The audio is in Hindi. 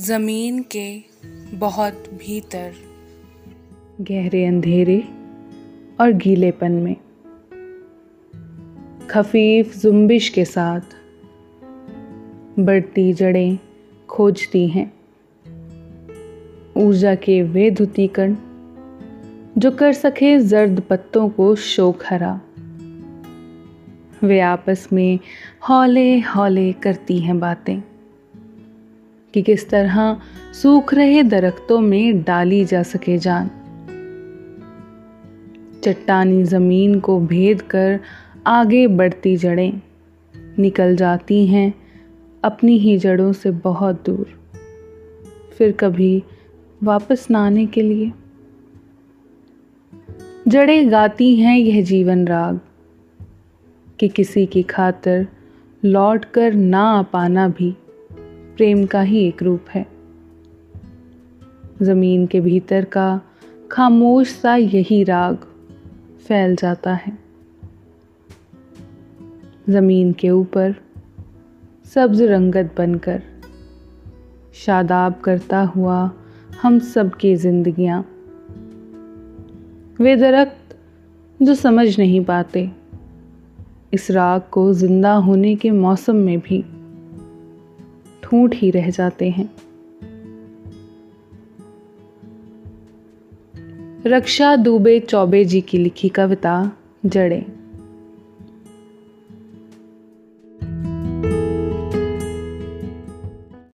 ज़मीन के बहुत भीतर। गहरे अंधेरे और गीलेपन में। खफीफ जुम्बिश के साथ बढ़ती जड़ें खोजती हैं। ऊर्जा के वे धुतीकण जो कर सके जर्द पत्तों को शोक हरा। वे आपस में हौले हौले करती हैं बातें। कि किस तरह सूख रहे दरख्तों में डाली जा सके जान। चट्टानी ज़मीन को भेद कर आगे बढ़ती जड़ें निकल जाती हैं अपनी ही जड़ों से बहुत दूर। फिर कभी वापस ना आने के लिए। जड़ें गाती हैं यह जीवन राग कि किसी की खातर लौट कर ना आ पाना भी। प्रेम का ही एक रूप है। ज़मीन के भीतर का खामोश सा यही राग फैल जाता है। ज़मीन के ऊपर सब्ज रंगत बनकर शादाब करता हुआ हम सबकी जिंदगियाँ। वे दरख्त जो समझ नहीं पाते, इस राग को ज़िंदा होने के मौसम में भी ठूठ ही रह जाते हैं। रक्षा दुबे चौबे जी की लिखी कविता जड़ें।